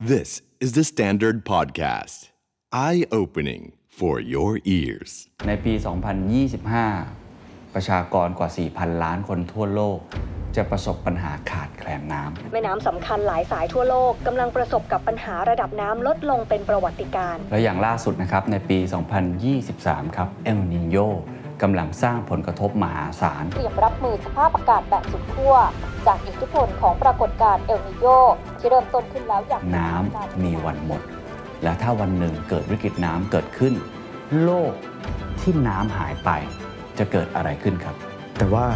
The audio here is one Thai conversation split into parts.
This is the Standard Podcast. Eye opening for your ears. ในปี 2025 ประชากรกว่า 4,000 ล้านคนทั่วโลก จะประสบปัญหาขาดแคลนน้ำ แม่น้ำสำคัญหลายสายทั่วโลกกำลังประสบกับปัญหาระดับน้ำลดลงเป็นประวัติการณ์และอย่างล่าสุดนะครับในปี 2023 ครับเอลนินโย กำลังสร้างผลกระทบมหาศาล เตรียมรับมือสภาพอากาศแบบสุดขั้วจากอิทธิพลของปรากฏการณ์เอลนิโยที่เริ่มต้นขึ้นแล้วอย่างน้ำมีวันหมด และถ้าวันหนึ่งเกิดวิกฤตน้ำเกิดขึ้น โลกที่น้ำหายไปจะเกิดอะไรขึ้นครับ แต่ว่า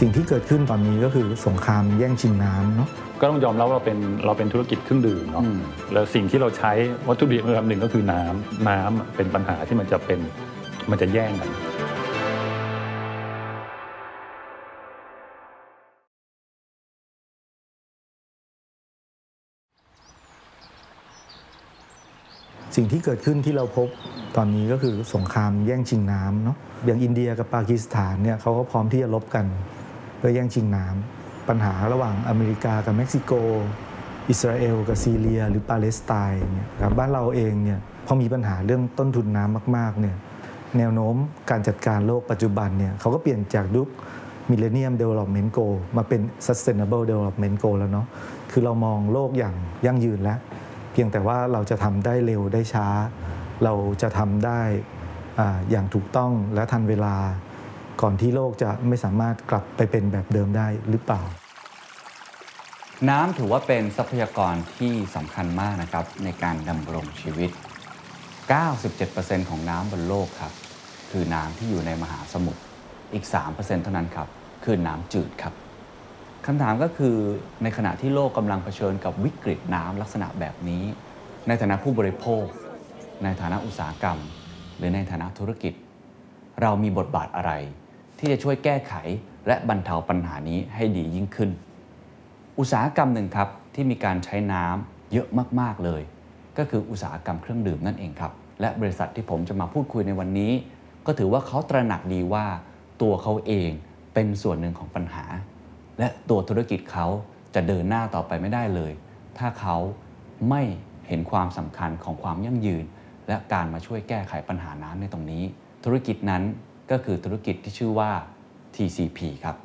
สิ่งที่เกิดขึ้นตอนนี้ก็คือสงครามแย่งชิงน้ำเนาะก็ต้องยอมรับว่าเราเป็นเราเป็นธุรกิจเครื่องดื่มเนาะอืมแล้วสิ่งที่เราใช้วัตถุดิบอันดับหนึ่งก็คือน้ำน้ำเป็นปัญหาที่มันจะเป็นมันจะแย่งกัน สิ่งที่เกิดขึ้นที่เราพบตอนนี้ก็คือสงครามแย่งชิงน้ำเนาะอย่างอินเดียกับปากีสถานเนี่ยเขาก็พร้อมที่จะลบกัน เพื่อแย่งชิงน้ำปัญหาระหว่างอเมริกากับเม็กซิโก อิสราเอลกับซีเรีย หรือปาเลสไตน์เนี่ยครับบ้านเราเองเนี่ยพอมีปัญหาเรื่องต้นทุนน้ำมากๆเนี่ยแนวโน้มการจัดการโลกปัจจุบันเนี่ยเขาก็เปลี่ยนจากยุค Millennium Development Goal มาเป็น Sustainable Development Goal แล้วเนาะคือเรามองโลกอย่างยั่งยืนแล้ว เพียงแต่ว่าเราจะทำได้เร็วได้ช้า เราจะทำได้อย่างถูกต้องและทันเวลา ก่อนที่โลกจะไม่สามารถกลับไปเป็นแบบเดิมได้หรือเปล่า น้ำถือว่าเป็นทรัพยากรที่สำคัญมากนะครับในการดำรงชีวิต 97%ของน้ำบนโลกครับ คือน้ำที่อยู่ในมหาสมุทรอีก 3%เท่านั้นครับ คือน้ำจืดครับ คำถามก็คือในขณะที่โลกกำลังเผชิญกับวิกฤตน้ำลักษณะแบบนี้ ในฐานะผู้บริโภค ในฐานะอุตสาหกรรม หรือในฐานะธุรกิจ เรามีบทบาทอะไร ที่จะช่วยแก้ไขและบรรเทาปัญหานี้ให้ดียิ่งขึ้น อุตสาหกรรมหนึ่งครับที่มีการใช้น้ำเยอะมากๆเลย ก็คืออุตสาหกรรมเครื่องดื่มนั่นเองครับและบริษัทที่ผมจะมาพูดคุยในวันนี้ ก็ถือว่าเขาตระหนักดีว่าตัวเขาเองเป็นส่วนหนึ่งของปัญหา และตัวธุรกิจเขาจะเดินหน้าต่อไปไม่ได้เลย ถ้าเขาไม่เห็นความสำคัญของความยั่งยืน และการมาช่วยแก้ไขปัญหาน้ำในตรงนี้ ธุรกิจนั้นก็คือธุรกิจที่ชื่อว่า TCP ครับ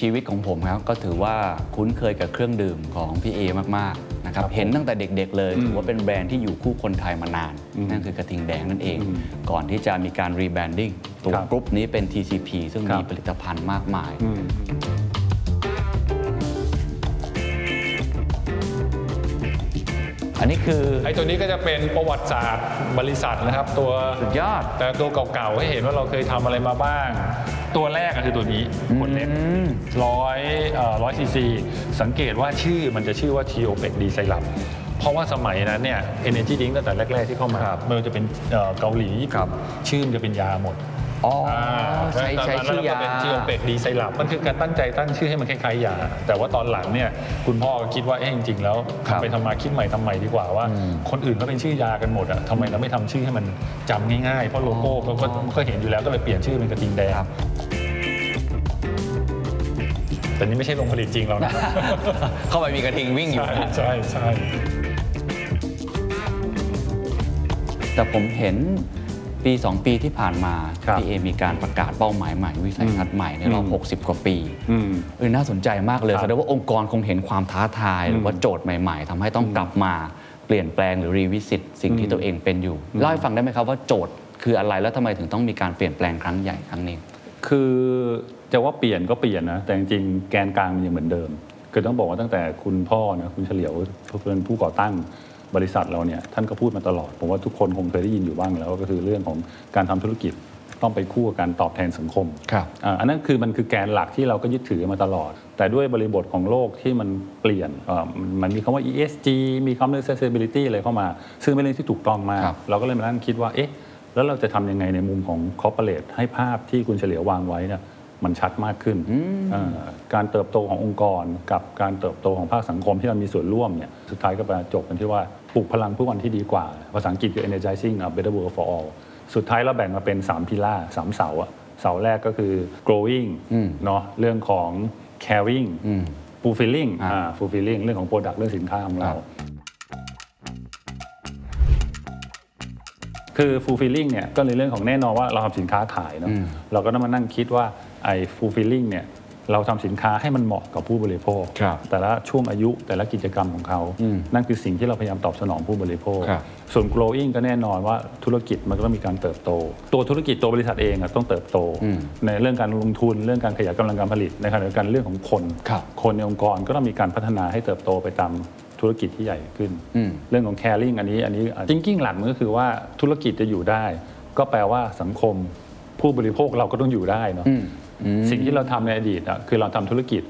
ชีวิตของผมครับก็ถือว่าคุ้นเคยกับเครื่องดื่มของพี่เอมากๆนะครับเห็นตั้งแต่เด็ก ๆ เลยอืมถือว่าเป็นแบรนด์ที่อยู่คู่คนไทยมานานอืมนั่นคือกระทิงแดงนั่นเองอืมก่อนที่จะมีการ rebranding ตัวครับกรุ๊ปนี้เป็น TCP ซึ่งครับมีผลิตภัณฑ์มากมายอืมอันนี้คือไอ้ตัวนี้ก็จะเป็นประวัติศาสตร์บริษัทนะครับ ตัวสุดยอดแต่ตัวเก่าๆให้เห็นว่าเราเคยทำอะไรมาบ้าง ตัวแรกก็คือตัวนี้ขวดเล็กอืมร้อยร้อยซีซีสังเกตว่าชื่อมันจะชื่อว่า t ีโอเปกดีไซรัปเพราะว่าสมัยนั้นเนี่ย Energy Drink ตั้งแต่แรก ๆ ที่เข้ามาไม่ว่าจะเป็นเอ่อเกาหลีญี่ปุ่นชื่อมันจะเป็นยาหมด อ๋อใช้ใช้ชื่อยาเป็นทีโอเปกดีไซรัปมันคือการตั้งใจตั้งชื่อให้มันคล้ายๆยา แต่ว่าตอนหลังเนี่ยคุณพ่อก็คิดว่าเอ๊ะจริงๆแล้วครับทำไปทำมาคิดใหม่ทำใหม่ดีกว่าว่าอืมคนอื่นก็เป็นชื่อยากันหมดอะทำไมเราไม่ทำชื่อให้มันจำง่ายๆ เพราะโลโก้ก็ก็ก็เห็นอยู่แล้วก็เลยเปลี่ยนชื่อเป็นกระทิงแดงครับแต่นี่ไม่ใช่โรงผลิตจริงเรานะเข้าไปมีกระทิงวิ่งอยู่ใช่นะใช่ใช่แต่ผมเห็น ปี 2 ปีที่ผ่านมาพี่เอมีการประกาศเป้าหมายใหม่วิสัยทัศน์ใหม่ในรอบ60 กว่าปีอืมเออน่าสนใจมากเลยครับแสดงว่าองค์กรคงเห็นความท้าทาย หรือว่าโจทย์ใหม่ ๆทำให้ต้องกลับมาเปลี่ยนแปลงหรือรีวิสิตสิ่งที่ตัวเองเป็นอยู่เล่าให้ฟังได้ไหมครับว่าโจทย์คืออะไรแล้วทำไมถึงต้องมีการเปลี่ยนแปลงครั้งใหญ่ครั้งนี้ คือจะว่าเปลี่ยนก็เปลี่ยนนะ แต่จริงๆแกนกลางมันยังเหมือนเดิม คือต้องบอกว่าตั้งแต่คุณพ่อนะคุณเฉลียวเป็นผู้ก่อตั้งบริษัทเราเนี่ยท่านก็พูดมาตลอด ผมว่าทุกคนคงเคยได้ยินอยู่บ้างแล้วก็คือเรื่องของการทำธุรกิจต้องไปคู่กับการตอบแทนสังคมครับอ่าอันนั้นคือมันคือแกนหลักที่เราก็ยึดถือมาตลอด แต่ด้วยบริบทของโลกที่มันเปลี่ยนอ่ามันมีคำว่า ESG มีคำว่า sustainability อะไรเข้ามา ซึ่งเป็นเรื่องที่ถูกต้องมากครับเราก็เลยมานั่งคิดว่า เอ๊ะ แล้วเราจะทำยังไงในมุมของ corporate ให้ภาพที่คุณเฉลียววางไว้เนี่ย มันชัดมากขึ้นเอ่อการเติบโตขององค์กร กับการเติบโตของภาคสังคมที่เรามีส่วนร่วมเนี่ยสุดท้ายก็ไปจบกันที่ว่าปลุกพลังเพื่อวันที่ดีกว่า ภาษาอังกฤษคือ energizing a better world for all สุดท้ายเราแบ่งมาเป็น 3 พิล่าสามเสาอะเสาแรกก็คือ growing เนาะเรื่องของ caring fulfilling อ่าอ่า fulfilling เรื่องของ product เรื่องสินค้าของเราครับคือ fulfilling เนี่ยก็ในเรื่องของแน่นอนว่าเราทำสินค้าขายเนาะเราก็ต้องมานั่งคิดว่า ไอ้ fulfilling เนี่ยเราทำสินค้าให้มันเหมาะกับผู้บริโภคครับแต่ละช่วงอายุแต่ละกิจกรรมของเขา นั่นคือสิ่งที่เราพยายามตอบสนองผู้บริโภคครับส่วน growing ก็แน่นอนว่าธุรกิจมันก็ต้องมีการเติบโต ตัวธุรกิจตัวบริษัทเองอะต้องเติบโต ในเรื่องการลงทุนเรื่องการขยายกำลังการผลิตในขณะเดียวกันเรื่องของคนครับคนในองค์กรก็ต้องมีการพัฒนาให้เติบโตไปตามธุรกิจที่ใหญ่ขึ้นอืมเรื่องของ caring อันนี้อันนี้จริงๆหลักมันก็คือว่าธุรกิจจะอยู่ได้ ก็แปลว่าสังคมผู้บริโภคเราก็ต้องอยู่ได้เนาะ สิ่งที่เราทำในอดีตอะคือเราทำธุรกิจ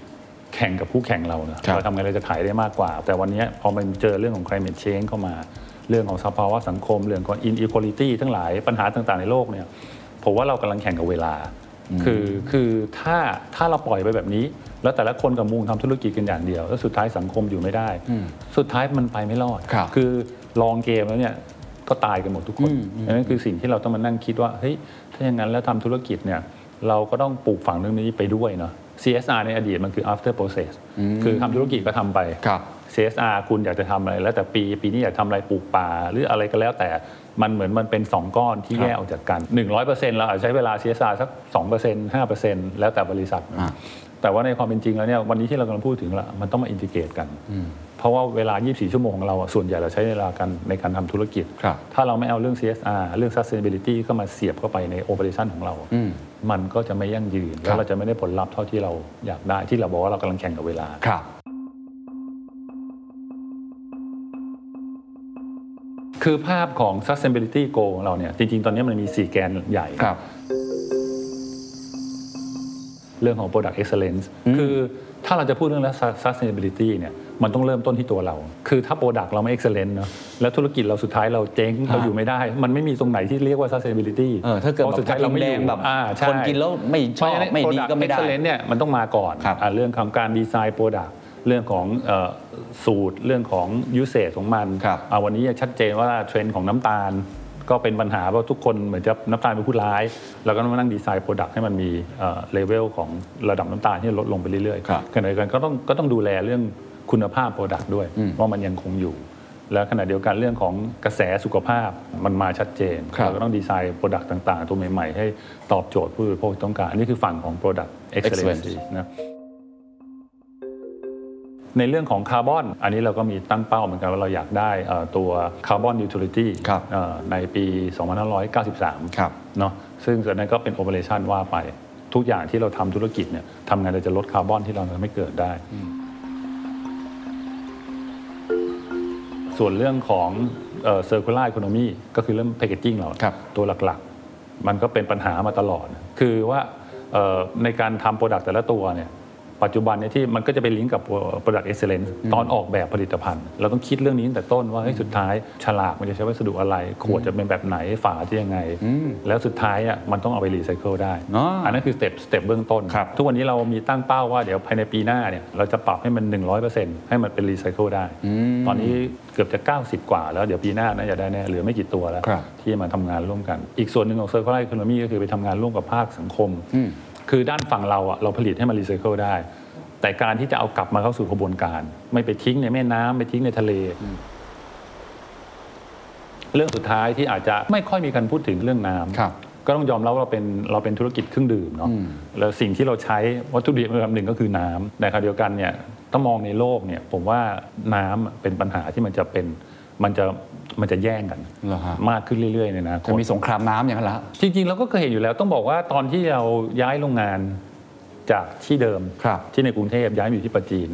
แข่งกับคู่แข่งเราเนอะครับเราทำไงเราจะขายได้มากกว่า แต่วันนี้พอมันเจอเรื่องของ climate change เข้ามา เรื่องของสภาวะสังคม เรื่องของ inequality ทั้งหลายปัญหาต่างๆในโลกเนี่ยผมว่าเรากำลังแข่งกับเวลา คือคือถ้าถ้าเราปล่อยไปแบบนี้ แล้วแต่ละคนกับมุงทำธุรกิจกันอย่างเดียว แล้วสุดท้ายสังคมอยู่ไม่ได้ สุดท้ายมันไปไม่รอดครับคือลองเกมแล้วเนี่ยก็ตายกันหมดทุกคนดังนั้นคือสิ่งที่เราต้องมานั่งคิดว่าเฮ้ยถ้าอย่างนั้นแล้วทำธุรกิจเนี่ย เราก็ต้องปลูกฝังเรื่องนี้ไปด้วยเนาะ CSR ในอดีตมันคือ after process คือทำธุรกิจก็ทำไปครับ CSR คุณอยากจะทำอะไร แล้วแต่ปีปีนี้อยากทำอะไรปลูกป่า หรืออะไรก็แล้วแต่มันเหมือนมันเป็น 2 ก้อนที่ครับแยกออกจากกัน 100%เราอาจจะใช้เวลา CSR สัก 2% 5%แล้วแต่บริษัทนะอ่าแต่ว่าในความเป็นจริงแล้วเนี่ยวันนี้ที่เรากำลังพูดถึงละมันต้องมาอินทิเกรตกัน เพราะว่าเวลา 24 ชั่วโมงของเราอะส่วนใหญ่เราใช้เวลากันในการทำธุรกิจครับถ้าเราไม่เอาเรื่อง CSR เรื่อง sustainability เข้ามาเสียบเข้าไปใน operation ของเราอื มมันก็จะไม่ยั่งยืนครัแล้บวเราจะไม่ได้ผลลัพธ์เท่าที่เราอยากได้ที่เราบอกว่าเรากำลังแข่งกับเวลา ครับ คือภาพของ sustainability goal ของเราเนี่ยจริง ๆ ตอนนี้มันมี 4 แกนใหญ่ ครับ เรื่องของ product excellence คือถ้าเราจะพูดเรื่อง sustainability เนี่ย มันต้องเริ่มต้นที่ตัวเรา คือถ้า product เราไม่ excellent เนอะแล้วธุรกิจเราสุดท้ายเราเจ๊งเราอยู่ไม่ได้ มันไม่มีตรงไหนที่เรียกว่า sustainability เออถ้าเกิดพแบบสุดท้ายเราไม่อยู่แดงแบบอ่าใช่คนกินแล้วไม่ชอบเพราะฉะนั้นไม่ดี product ก็ไม่ได้ excellence เนี่ยมันต้องมาก่อนครับอ่าเรื่องของการดีไซน์ product เรื่องของเอ่อสูตรเรื่องของ usage ของมันครับอ่าวันนี้ชัดเจนว่าเทรนด์ของน้ำตาลก็เป็นปัญหาเพราะทุกคนเหมือนจะน้ำตาลเป็นผู้ร้าย เราก็ต้องมานั่งดีไซน์ product ให้มันมีเลเวลของระดับน้ำตาลที่ลดลงไปเรื่อยครับๆขณะเดียวกันก็ต้องก็ต้องดูแลเรื่อง คุณภาพ product ด้วยว่ามันยังคงอยู่ และขณะเดียวกันเรื่องของกระแสสุขภาพมันมาชัดเจนครับเราก็ต้องดีไซน์ product ต่างๆ ตัวใหม่ ๆ ให้ตอบโจทย์ผู้บริโภคที่ต้องการอันนี้คือฝั่งของ Product Excellence Excellence นะในเรื่องของคาร์บอน อันนี้เราก็มีตั้งเป้าเหมือนกันว่าเราอยากได้เอ่อตัวคาร์บอนนิวทรัลิตี้ครับในปี 2593ครับเนาะซึ่งส่วนนั้นก็เป็นโอเปอเรชันว่าไปทุกอย่างที่เราทำธุรกิจเนี่ยทำไงเราจะลดคาร์บอนที่เราทำให้เกิดได้ ส่วนเรื่องของเอ่อ circular economy ก็คือเรื่อง packaging เราครับตัวหลักๆ มันก็เป็นปัญหามาตลอด คือว่าเอ่อในการทำ product แต่ละตัวเนี่ย ปัจจุบันเนี่ยที่มันก็จะไปลิงก์กับ product excellence ตอนออกแบบผลิตภัณฑ์ เราต้องคิดเรื่องนี้ตั้งแต่ต้นว่าเฮ้ยสุดท้ายฉลากมันจะใช้วัสดุอะไร ขวดจะเป็นแบบไหนฝาจะยังไง แล้วสุดท้ายอะมันต้องเอาไปรีไซเคิลได้อ๋ออันนั้นคือ step step เบื้องต้นครับทุกวันนี้เรามีตั้งเป้าว่าเดี๋ยวภายในปีหน้าเนี่ยเราจะปรับให้มัน 100%ให้มันเป็นรีไซเคิลได้ ตอนนี้เกือบจะ 90 กว่า แล้วเดี๋ยวปีหน้าน่าจะได้แน่เหลือไม่กี่ตัวแล้วครับที่มาทำงานร่วมกัน อีกส่วนหนึ่งของ circular economy ก็คือไปทำงานร่วมกับภาคสังคมอืม คือด้านฝั่งเราอะเราผลิตให้มันรีไซเคิลได้ แต่การที่จะเอากลับมาเข้าสู่กระบวนการ ไม่ไปทิ้งในแม่น้ำไปทิ้งในทะเล เรื่องสุดท้ายที่อาจจะไม่ค่อยมีการพูดถึงเรื่องน้ำครับก็ต้องยอมรับว่าเราเป็นเราเป็นธุรกิจเครื่องดื่มเนาะอืมแล้วสิ่งที่เราใช้วัตถุดิบอันดับหนึ่งก็คือน้ำในขณะเดียวกันเนี่ยต้องมองในโลกเนี่ย ผมว่าน้ำเป็นปัญหาที่มันจะเป็นมันจะ มันจะแย่งกันเหรอฮะ มากขึ้นเรื่อยๆในอนะจะมีสงครามน้ำอย่างนั้นละ จริงๆเราก็เคยเห็นอยู่แล้วต้องบอกว่าตอนที่เราย้ายโรงงานจากที่เดิมครับ ที่ในกรุงเทพย้ายมาอยู่ที่ปัจจีน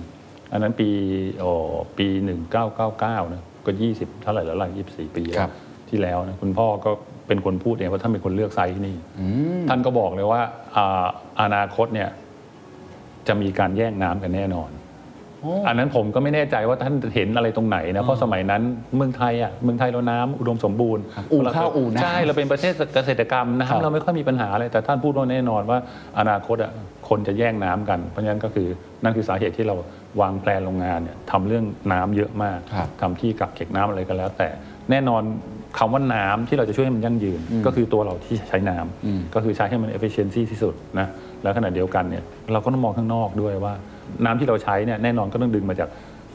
อันนั้นปีโอ้ปี 1999นะก็ 20 เท่าไหร่แล้วล่ะ24 ปีแล้วครับ ที่แล้วนะคุณพ่อก็เป็นคนพูดเองว่าท่านเป็นคนเลือกไซต์ที่นี่ ท่านก็บอกเลยว่าอ่าอนาคตเนี่ยจะมีการแย่งน้ำกันแน่นอน อันนั้นผมก็ไม่แน่ใจว่าท่านเห็นอะไรตรงไหนนะเพราะสมัยนั้นเมืองไทยอะเมืองไทยเราน้ำอุดมสมบูรณ์อู่ข้าวอู่น้ำใช่เราเป็นประเทศเกษตรกรรมครับน้ำเราไม่ค่อยมีปัญหาอะไรแต่ท่านพูดว่าแน่นอนว่า อนาคตอะคนจะแย่งน้ำกัน เพราะฉะนั้นก็คือนั่นคือสาเหตุที่เราวางแผนโรงงานเนี่ยทำเรื่องน้ำเยอะมากครับทำที่กักเก็บน้ำอะไรก็แล้ว แต่แน่นอนคำว่าน้ำที่เราจะช่วยให้มันยั่งยืน ก็คือตัวเราที่ใช้น้ำอืมก็คือใช้ให้มัน efficiency ที่สุดนะแล้วขณะเดียวกันเนี่ยเราก็ต้องมองข้างนอกด้วยว่า น้ำที่เราใช้เนี่ยแน่นอนก็ต้องดึงมาจาก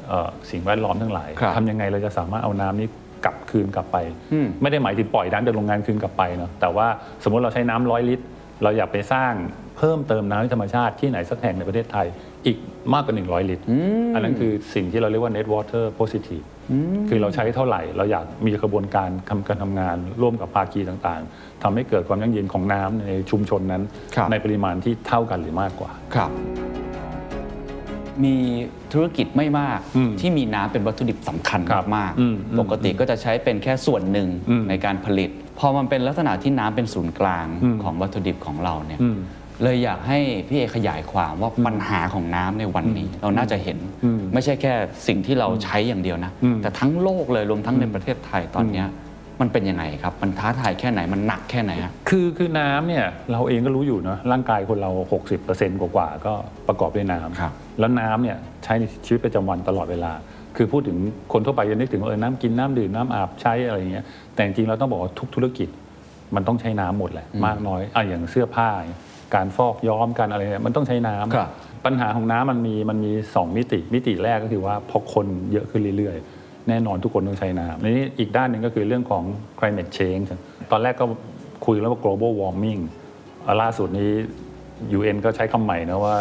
เอ่อสิ่งแวดล้อมทั้งหลายครับทำยังไงเราจะสามารถเอาน้ำนี้กลับคืนกลับไปอืมไม่ได้หมายถึงปล่อยน้ำจากโรงงานคืนกลับไปเนาะแต่ว่าสมมติเราใช้น้ำร้อยลิตร เราอยากไปสร้างเพิ่มเติมน้ำในธรรมชาติที่ไหนสักแห่งในประเทศไทยอีกมากกว่า 100 ลิตรมอันนั้นคือสิ่งที่เราเรียกว่า net water positive คือเราใช้เท่าไหร่ เราอยากมีกระบวนการทำการทำงาน ร่วมกับภาคีต่างๆทำให้เกิดความยั่งยืนของน้ำในชุมชนนั้นครับในปริมาณที่เท่ากันหรือมากกว่าครับ มีธุรกิจไม่มากอืมที่มีน้ำเป็นวัตถุดิบสำคัญครับมากอืมอืมปกติก็จะใช้เป็นแค่ส่วนหนึ่งอืมในการผลิต พอมันเป็นลักษณะที่น้ำเป็นศูนย์กลางอืม ของวัตถุดิบของเราเนี่ย อืม เลยอยากให้พี่เอขยายความว่าปัญหาของน้ำในวันนี้ เราน่าจะเห็นอืมไม่ใช่แค่สิ่งที่เราใช้อย่างเดียวนะ อืมแต่ทั้งโลกเลยรวมทั้งในประเทศไทยตอนเนี้ย มันเป็นยังไงครับ มันท้าทายแค่ไหนมันหนักแค่ไหนฮะคือคือน้ำเนี่ยเราเองก็รู้อยู่เนาะร่างกายคนเรา 60%กว่าๆก็ประกอบด้วยน้ำครับ แล้วน้ำเนี่ยใช้ในชีวิตประจำวันตลอดเวลา คือพูดถึงคนทั่วไปจะนึกถึงว่าเออน้ำกินน้ำดื่มน้ำอาบใช้อะไรอย่างเงี้ยแต่จริงๆเราต้องบอกว่าทุกธุรกิจ มันต้องใช้น้ำหมดแหละมากน้อยอะอย่างเสื้อผ้า การฟอกย้อมการอะไรเนี่ยมันต้องใช้น้ำ ครับ ปัญหาของน้ำมันมีมันมีสองมิติมิติแรกก็คือว่าพอคนเยอะขึ้นเรื่อยๆ แน่นอนทุกคนต้องใช้น้ำในนี้อีกด้านหนึ่งก็คือเรื่องของ climate change ตอนแรกก็คุยแล้วว่า global warming อะล่าสุดนี้ UN ก็ใช้คำใหม่นะว่า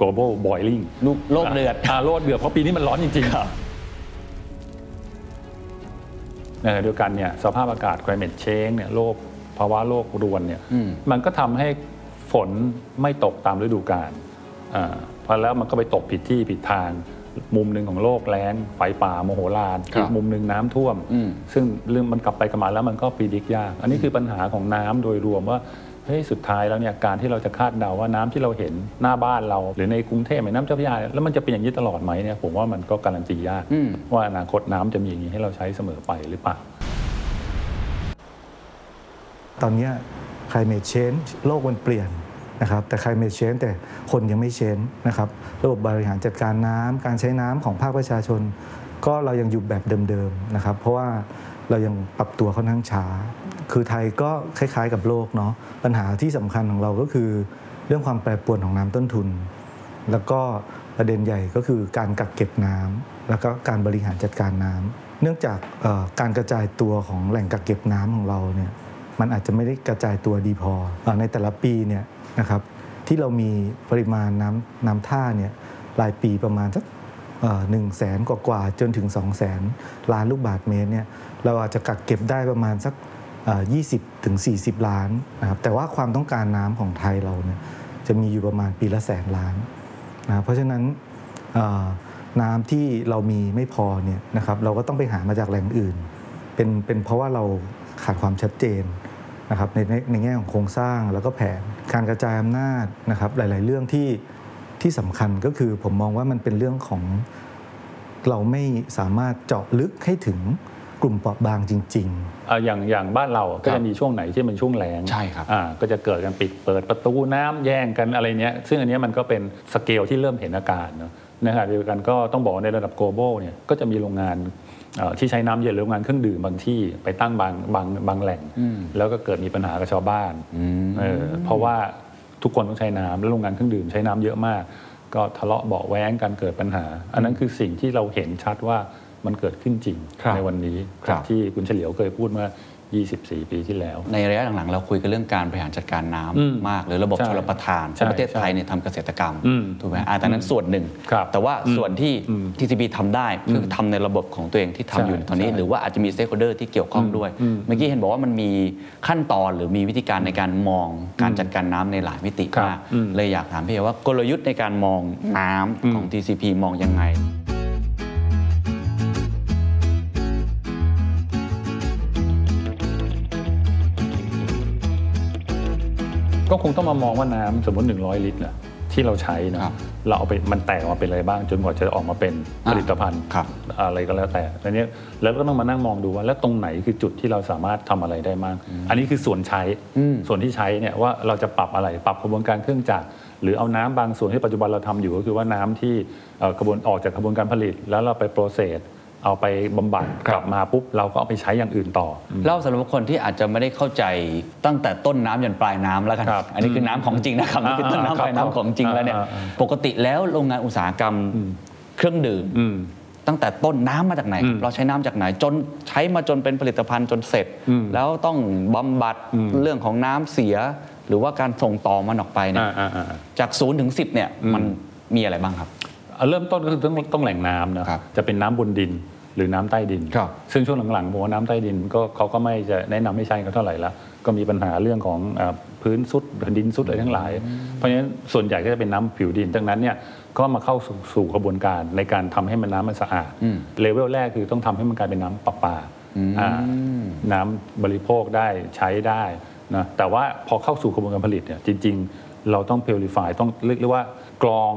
global boiling ลูกโลกเดือดาโลกเดือดเพราะปีนี้มันร้อนจริงๆในขณะเดียวกันเนี่ยสภาพอากาศ climate change เนี่ยโลกภาวะโลกรวนเนี่ยอืมมันก็ทำให้ฝนไม่ตกตามฤดูกาลอ่าเพอแล้วมันก็ไปตกผิดที่ผิดทาง มุมหนึ่งของโลกแล้งไฟป่าโมโหลานครับอีกมุมหนึ่งน้ำท่วมอืมซึ่งเรื่องมันกลับไปกลับมาแล้วมันก็ปีดิกยาก อันนี้คือปัญหาของน้ำโดยรวมว่าเฮ้ยสุดท้ายแล้วเนี่ยการที่เราจะคาดเดาว่าน้ำที่เราเห็นหน้าบ้านเรา หรือในกรุงเทพแม่น้ำเจ้าพระยาเนี่ยแล้วมันจะเป็นอย่างนี้ตลอดไหมเนี่ยผมว่ามันก็การันตียากอืมว่าอนาคตน้ำจะมีอย่างนี้ให้เราใช้เสมอไปหรือเปล่าตอนเนี้ย climate change โลกมันเปลี่ยน นะครับแต่ climate change แต่คนยังไม่ change นะครับระบบบริหารจัดการน้ำการใช้น้ำของภาคประชาชน ก็เรายังอยู่แบบเดิมๆนะครับเพราะว่าเรายังปรับตัวค่อนข้างช้า คือไทยก็คล้ายๆกับโลกเนาะปัญหาที่สำคัญของเราก็คือ เรื่องความแปรปรวนของน้ำต้นทุน แล้วก็ประเด็นใหญ่ก็คือการกักเก็บน้ำแล้วก็การบริหารจัดการน้ำเนื่องจากการกระจายตัวของแหล่งกักเก็บน้ำของเราเนี่ยมันอาจจะไม่ได้กระจายตัวดีพอในแต่ละปีเนี่ย นะครับที่เรามีปริมาณน้ำน้ำท่าเนี่ยรายปีประมาณสักหนึ่งแสนกว่าๆจนถึง 2 0 0แสนล้านลูกบาทเมตรเนี่ยเราอาจจะกักเก็บได้ประมาณสักเอ่อ20ถึง40 ล้านนะครับแต่ว่าความต้องการน้ำของไทยเราเนี่ยจะมีอยู่ประมาณปีละแสนล้านนะเพราะฉะนั้นน้ำที่เรามีไม่พอเนี่ยนะครับเราก็ต้องไปหามาจากแหล่งอื่น เป็นเป็นเพราะว่าเราขาดความชัดเจนนะครับในในแง่ของโครงสร้างแล้วก็แผน การกระจายอำนาจนะครับหลาย ๆ เรื่องที่ที่สำคัญก็คือผมมองว่ามันเป็นเรื่องของเราไม่สามารถเจาะลึกให้ถึงกลุ่มเปราะบางจริงๆอะอย่างอย่างบ้านเราก็ครัจะบมีช่วงไหนที่เป็นช่วงแล้งใช่ครับอ่าก็จะเกิดกันปิดเปิดประตูน้ำแย่งกันอะไรเนี้ยซึ่งอันเนี้ยมันก็เป็นสเกลที่เริ่มเห็นอาการเนาะในขณะเดียวกันก็ต้องบอกว่าในระดับ global เนี่ยก็จะมีโรงงานเอ่อ ที่ใช้น้ำเย็นหรือโรงงานเครื่องดื่มบางที่ไปตั้งบางบางบางแหล่งอืมแล้วก็เกิดมีปัญหากับชาวบ้านอืมเออเพราะว่าทุกคนต้องใช้น้ำแล้วโรงงานเครื่องดื่มใช้น้ำเยอะมาก ก็ทะเลาะเบาะแว้งกันเกิดปัญหา อันนั้นคือสิ่งที่เราเห็นชัดว่ามันเกิดขึ้นจริงครับในวันนี้ครับที่คุณเฉลียวเคยพูดเมื่อ 24 ปีที่แล้ว ในระยะหลังๆ เราคุยกันเรื่องการบริหารจัดการน้ำอืมมาก หรือระบบใช่ชลประทานใช่เพราะประเทศไทยเนี่ยทำเกษตรกรรมอืมถูกไหมอ่าแต่นั้นส่วนหนึ่งครับแต่ว่าอืมส่วนที่อืม TCB ทำได้คือทำในระบบของตัวเองที่ทำใช่อยู่ตอนนี้ใช่หรือว่าอาจจะมี stakeholder ที่เกี่ยวข้องด้วยอืมเมื่อกี้เห็นบอกว่ามันมีขั้นตอนหรือมีวิธีการในการมองการจัดการน้ำในหลายมิติครับมากอืมเลยอยากถามพี่เอว่ากลยุทธ์ในการมองน้ำอืมของ TCP มองยังไง ก็คงต้องมามองว่าน้ำสมมติ 100 ลิตรนะทที่เราใช้เนอะครับเราเอาไปมันแตกออกมาเป็นอะไรบ้าง จนกว่าจะออกมาเป็นผลิตภัณฑ์ครับอะไรก็แล้วแต่อันนี้แล้วก็ต้องมานั่งมองดูว่าแล้วตรงไหนคือจุดที่เราสามารถทำอะไรได้มาก อันนี้คือส่วนใช้อืมส่วนที่ใช้เนี่ยว่าเราจะปรับอะไรปรับกระบวนการเครื่องจักรหรือเอาน้ำบางส่วนที่ปัจจุบันเราทำอยู่ก็คือว่าน้ำที่เอ่อกระบวนออกจากกระบวนการผลิต แล้วเราไปโปรเซส เอาไปบำบัดกลับมาปุ๊บเราก็เอาไปใช้อย่างอื่นต่ออเล่าสำหรับคนที่อาจจะไม่ได้เข้าใจตั้งแต่ต้นน้ำยันปลายน้ำแล้วกันครับอันนี้คือน้ำของจริงนะครับนี่คือต้นน้ำปลายน้ำของจริงแล้วเนี่ยอ่าอ่าอ่าปกติแล้วโรงงานอุตสาหกรรมเครื่องดื่มอืมตั้งแต่ต้นน้ำมาจากไหนอืมเราใช้น้ำจากไหนจนใช้มาจนเป็นผลิตภัณฑ์จนเสร็จอืมแล้วต้องบำบัดอืมเรื่องของน้ำเสีย หรือว่าการส่งต่อมันออกไปเนี่ยอ่าอ่าอ่าจากศูนย์ถึงสิบเนี่ยอืมมันมีอะไรบ้างครับเอาเริ่มต้นก็คือต้องต้องแหล่งน้ำนะครับจะเป็นน้ำบนดิน หรือน้ำใต้ดินครับซึ่งช่วงหลังๆผมว่าน้ำใต้ดินก็เขาก็ไม่จะแนะนำไม่ใช้กันเท่าไหร่ละก็มีปัญหาเรื่องของเอ่อพื้นซุดดินซุดอะไรทั้งหลาย เพราะฉะนั้นส่วนใหญ่ก็จะเป็นน้ำผิวดินดังนั้นเนี่ยก็มาเข้าสู่สู่กระบวนการในการทำให้มันน้ำมันสะอาดอืมเลเวลแรกคือต้องทำให้มันกลายเป็นน้ำประปาอืมอ่าน้ำบริโภคได้ใช้ได้นะแต่ว่าพอเข้าสู่กระบวนการผลิตเนี่ยจริง ๆ เราต้อง purify ต้องเรียกว่า กรอง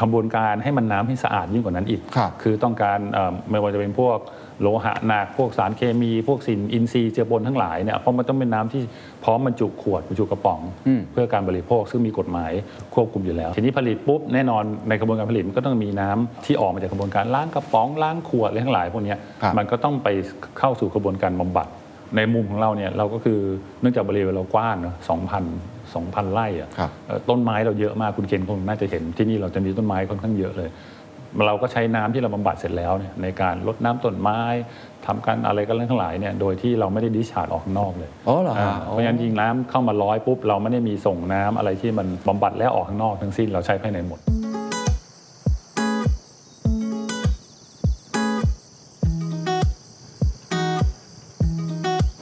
กระบวนการให้มันน้ำให้สะอาดยิ่งกว่านั้นอีกครับคือต้องการเอ่อไม่ว่าจะเป็นพวกโลหะหนักพวกสารเคมี พวกสิ่งอินทรีย์เจือปนทั้งหลายเนี่ยเพราะมันต้องเป็นน้ำที่พร้อมบรรจุขวดบรรจุกระป๋องอืมเพื่อการบริโภคซึ่งมีกฎหมายควบคุมอยู่แล้ว ทีนี้ผลิตปุ๊บแน่นอนในกระบวนการผลิตมันก็ต้องมีน้ำที่ออกมาจากกระบวนการล้างกระป๋องล้างขวดอะไรทั้งหลายพวกเนี้ยครับมันก็ต้องไปเข้าสู่กระบวนการบำบัดในมุมของเราเนี่ยเราก็คือเนื่องจากบริเวณเรากว้างเนอะสองพัน สองพันไร่อะครับเอ่อต้นไม้เราเยอะมากคุณเคนคงน่าจะเห็นที่นี่เราจะมีต้นไม้ค่อนข้างเยอะเลย เราก็ใช้น้ำที่เราบำบัดเสร็จแล้วเนี่ยในการลดน้ำต้นไม้ทำการอะไรกันทั้งหลายเนี่ยโดยที่เราไม่ได้ดิชาร์ดออกข้างนอกเลยอ๋อเหรอฮะาเพราะฉะนั้นยิงน้ำเข้ามาร้อยปุ๊บเราไม่ได้มีส่งน้ำอะไรที่มันบำบัดแล้วออกข้างนอกทั้งสิ้นเราใช้ภายในหมด